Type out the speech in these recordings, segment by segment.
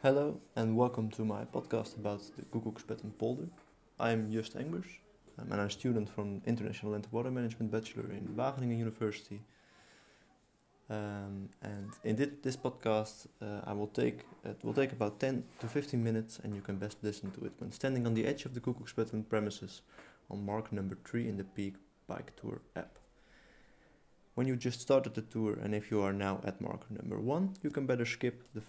Hello and welcome to my podcast about the Koekoekspetten polder. I'm Just Engbers um, and I'm a student from International Land Water Management Bachelor in Wageningen University. Um, and in this, this podcast, uh, I will take it will take about 10 to 15 minutes, and you can best listen to it when standing on the edge of the Koekoekspetten premises on mark number 3 in the Peek Bike Tour app. When you just started the tour and if you are now at marker number 1, you can better skip the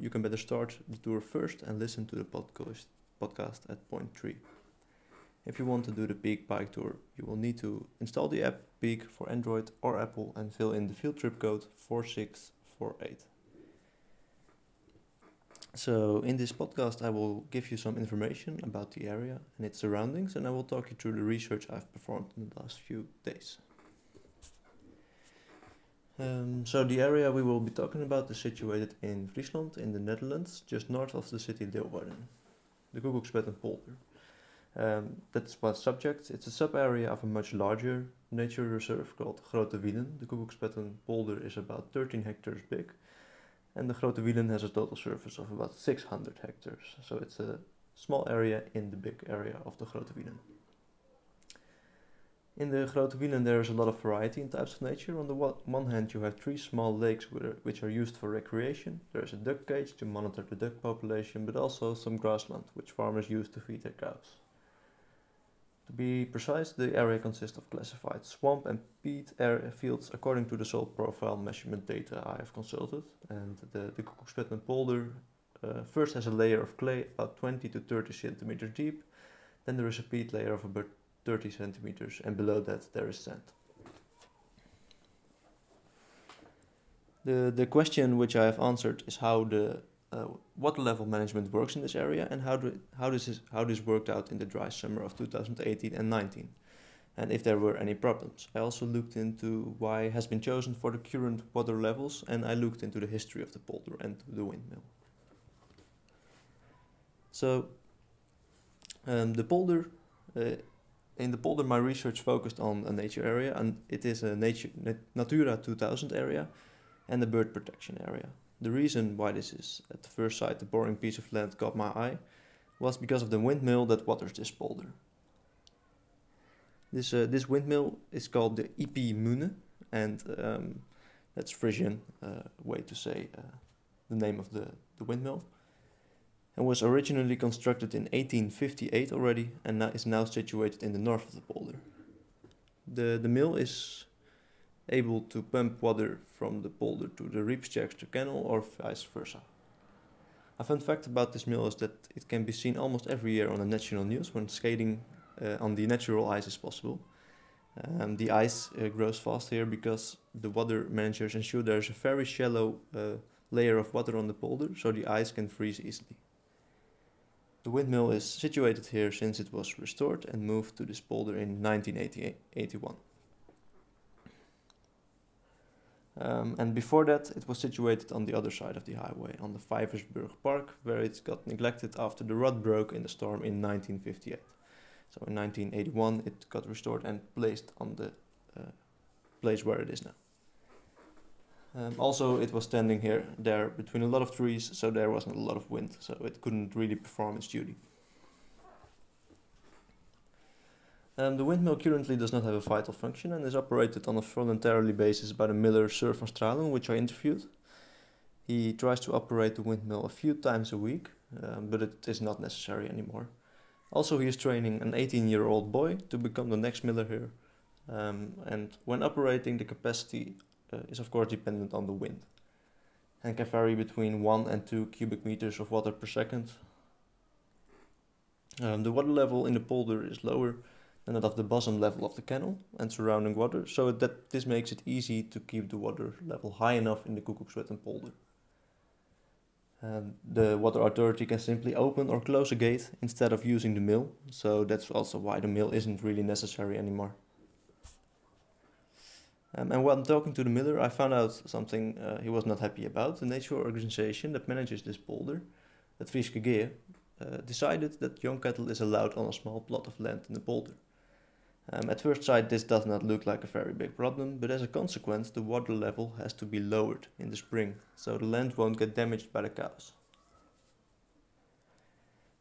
you can better start the tour first and listen to the podcast podcast at point 3. If you want to do the Peek Bike Tour, you will need to install the app Peek for Android or Apple and fill in the field trip code 4648. So, in this podcast, I will give you some information about the area and its surroundings, and I will talk you through the research I've performed in the last few days. Um, so the area we will be talking about is situated in Friesland, in the Netherlands, just north of the city Leeuwarden, the Koekoekspetten polder. Um, that's what subject. It's a sub-area of a much larger nature reserve called Grote Wielen. The Koekoekspetten polder is about 13 hectares big, and the Grote Wielen has a total surface of about 600 hectares. So it's a small area in the big area of the Grote Wielen. In the Grote Wielen there is a lot of variety in types of nature. On the one hand you have three small lakes which are used for recreation. There is a duck cage to monitor the duck population, but also some grassland which farmers use to feed their cows. To be precise, the area consists of classified swamp and peat area fields according to the soil profile measurement data I have consulted. And the, the Koekoekspetten polder uh, first has a layer of clay about 20 to 30 centimeters deep. Then there is a peat layer of about 30 centimeters and below that there is sand. The, the question which I have answered is how the uh, water level management works in this area and how, do, how, this is, how this worked out in the dry summer of 2018 and 19 and if there were any problems. I also looked into why it has been chosen for the current water levels and I looked into the history of the polder and the windmill. So um, the polder uh, in the polder, my research focused on a nature area, and it is a nature Natura 2000 area and a bird protection area. The reason why this is, at the first sight, the boring piece of land caught my eye, was because of the windmill that waters this polder. This uh, this windmill is called the Ypey Mune, and um, that's Frisian uh, way to say uh, the name of the, the windmill and was originally constructed in 1858 already and is now situated in the north of the polder. The, the mill is able to pump water from the polder to the Riepstjerkster canal or vice versa. A fun fact about this mill is that it can be seen almost every year on the national news when skating uh, on the natural ice is possible. Um, the ice uh, grows fast here because the water managers ensure there's a very shallow uh, layer of water on the polder so the ice can freeze easily. The windmill is situated here since it was restored and moved to this polder in 1981. Um, and before that, it was situated on the other side of the highway, on the Vijversburg Park, where it got neglected after the rod broke in the storm in 1958. So in 1981, it got restored and placed on the uh, place where it is now. Um, also, it was standing here, there, between a lot of trees, so there wasn't a lot of wind, so it couldn't really perform its duty. Um, the windmill currently does not have a vital function and is operated on a voluntarily basis by the miller Sir van Stralen, which I interviewed. He tries to operate the windmill a few times a week, um, but it is not necessary anymore. Also, he is training an 18 year old boy to become the next miller here. Um, and when operating, the capacity uh, is of course dependent on the wind and can vary between 1 and 2 cubic meters of water per second. Um, the water level in the polder is lower than that of the bottom level of the canal and surrounding water, so that this makes it easy to keep the water level high enough in the Koekoekspetten polder. Um, the water authority can simply open or close a gate instead of using the mill, so that's also why the mill isn't really necessary anymore. Um, and while talking to the miller, I found out something uh, he was not happy about. The nature organization that manages this polder, at Fryske Gea, uh, decided that young cattle is allowed on a small plot of land in the polder. Um, at first sight, this does not look like a very big problem, but as a consequence, the water level has to be lowered in the spring, so the land won't get damaged by the cows.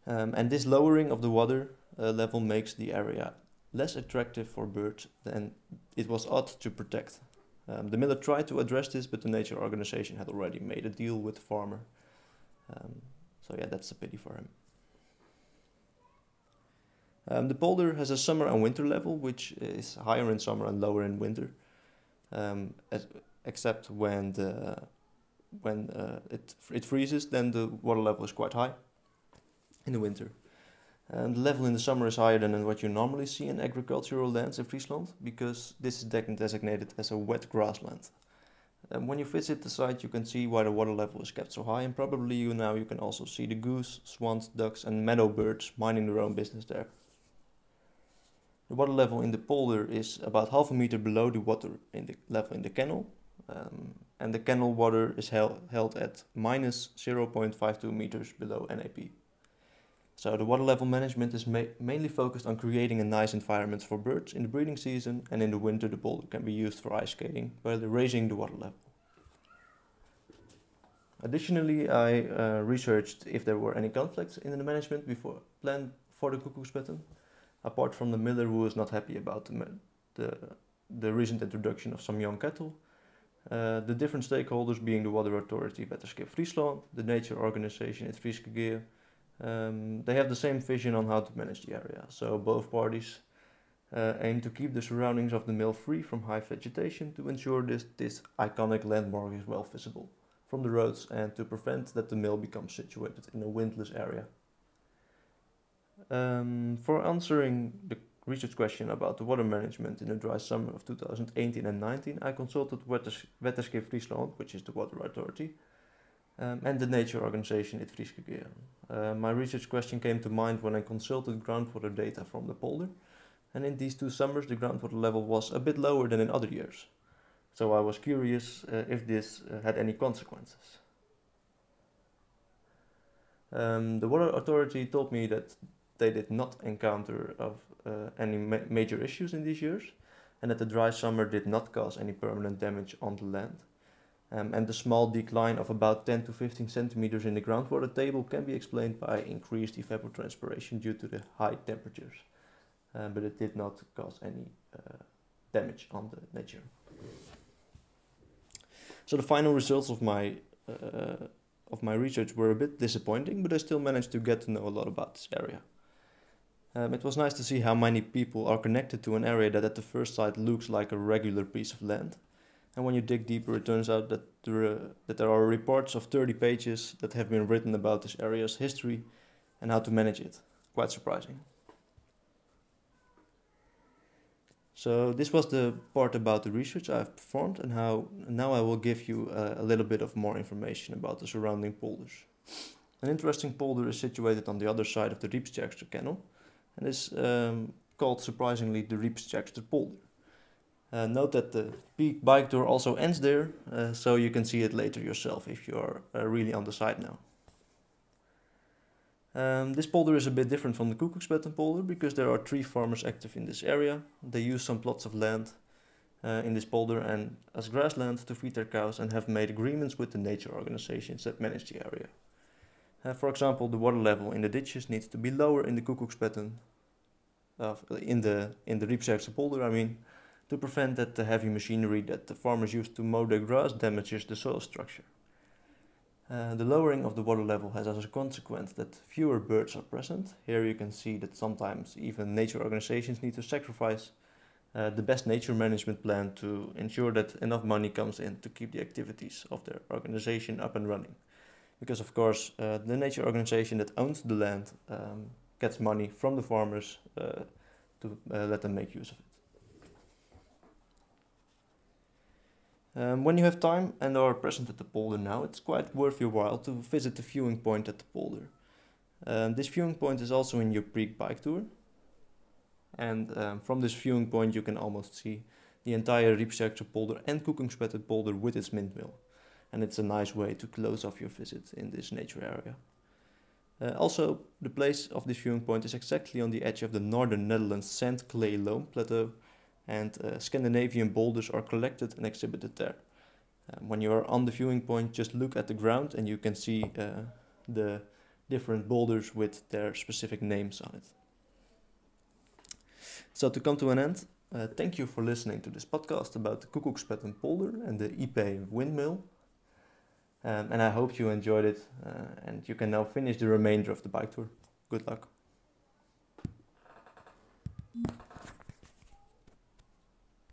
Um, and this lowering of the water uh, level makes the area less attractive for birds than it was ought to protect. Um, the miller tried to address this, but the nature organization had already made a deal with the farmer. Um, so yeah, that's a pity for him. Um, the polder has a summer and winter level, which is higher in summer and lower in winter, um, as, except when the when uh, it it freezes, then the water level is quite high in the winter. And the level in the summer is higher than what you normally see in agricultural lands in Friesland because this is designated as a wet grassland. And when you visit the site, you can see why the water level is kept so high, and probably you now you can also see the goose, swans, ducks, and meadow birds minding their own business there. The water level in the polder is about half a meter below the water in the level in the kennel, um, and the kennel water is held, held at minus 0.52 meters below NAP. So the water level management is ma mainly focused on creating a nice environment for birds in the breeding season and in the winter the polder can be used for ice skating while raising the water level. Additionally, I uh, researched if there were any conflicts in the management before plan for the cuckoo's Koekoekspetten, apart from the miller who is not happy about the, the, the recent introduction of some young cattle. Uh, the different stakeholders being the Water Authority Wetterskip Friesland, the nature organization Het Fryske Gea, um, they have the same vision on how to manage the area. So both parties uh, aim to keep the surroundings of the mill free from high vegetation to ensure this, this iconic landmark is well visible from the roads and to prevent that the mill becomes situated in a windless area. Um, for answering the research question about the water management in the dry summer of 2018 and 19, I consulted Wetterskip Friesland, which is the water authority, um, and the nature organization Fryske Gea. Uh, my research question came to mind when I consulted groundwater data from the polder, and in these two summers the groundwater level was a bit lower than in other years. So I was curious uh, if this uh, had any consequences. Um, the water authority told me that they did not encounter of uh, any ma major issues in these years, and that the dry summer did not cause any permanent damage on the land. Um, and the small decline of about 10 to 15 centimeters in the groundwater table can be explained by increased evapotranspiration due to the high temperatures. Um, but it did not cause any uh, damage on the nature. So the final results of my uh, of my research were a bit disappointing, but I still managed to get to know a lot about this area. Um, it was nice to see how many people are connected to an area that at the first sight looks like a regular piece of land, and when you dig deeper, it turns out that there, uh, that there are reports of 30 pages that have been written about this area's history and how to manage it. Quite surprising. So this was the part about the research I've performed and how now I will give you uh, a little bit of more information about the surrounding polders. An interesting polder is situated on the other side of the Riepstjerkster Canal and is um, called surprisingly the Riepstjerkster polder. Uh, note that the Peek bike tour also ends there, uh, so you can see it later yourself if you're uh, really on the side now. Um, this polder is a bit different from the Koekoekspetten polder because there are three farmers active in this area. They use some plots of land uh, in this polder and as grassland to feed their cows and have made agreements with the nature organizations that manage the area. Uh, for example, the water level in the ditches needs to be lower in the Koekoekspetten, uh, in the in the Riepstjerkster polder, I mean, to prevent that the heavy machinery that the farmers use to mow their grass damages the soil structure. Uh, the lowering of the water level has as a consequence that fewer birds are present. Here you can see that sometimes even nature organizations need to sacrifice uh, the best nature management plan to ensure that enough money comes in to keep the activities of their organization up and running. Because of course uh, the nature organization that owns the land um, gets money from the farmers uh, to uh, let them make use of it. Um, when you have time and are present at the polder now, it's quite worth your while to visit the viewing point at the polder. Um, this viewing point is also in your pre-bike tour. And um, from this viewing point you can almost see the entire Riepstjerkster polder and Koekoekspetten polder with its windmill. And it's a nice way to close off your visit in this nature area. Uh, also, the place of this viewing point is exactly on the edge of the northern Netherlands sand clay loam plateau and uh, Scandinavian boulders are collected and exhibited there. Um, when you are on the viewing point, just look at the ground and you can see uh, the different boulders with their specific names on it. So to come to an end, uh, thank you for listening to this podcast about the Koekoekspetten polder and the Ypey windmill. Um, and I hope you enjoyed it uh, and you can now finish the remainder of the bike tour. Good luck.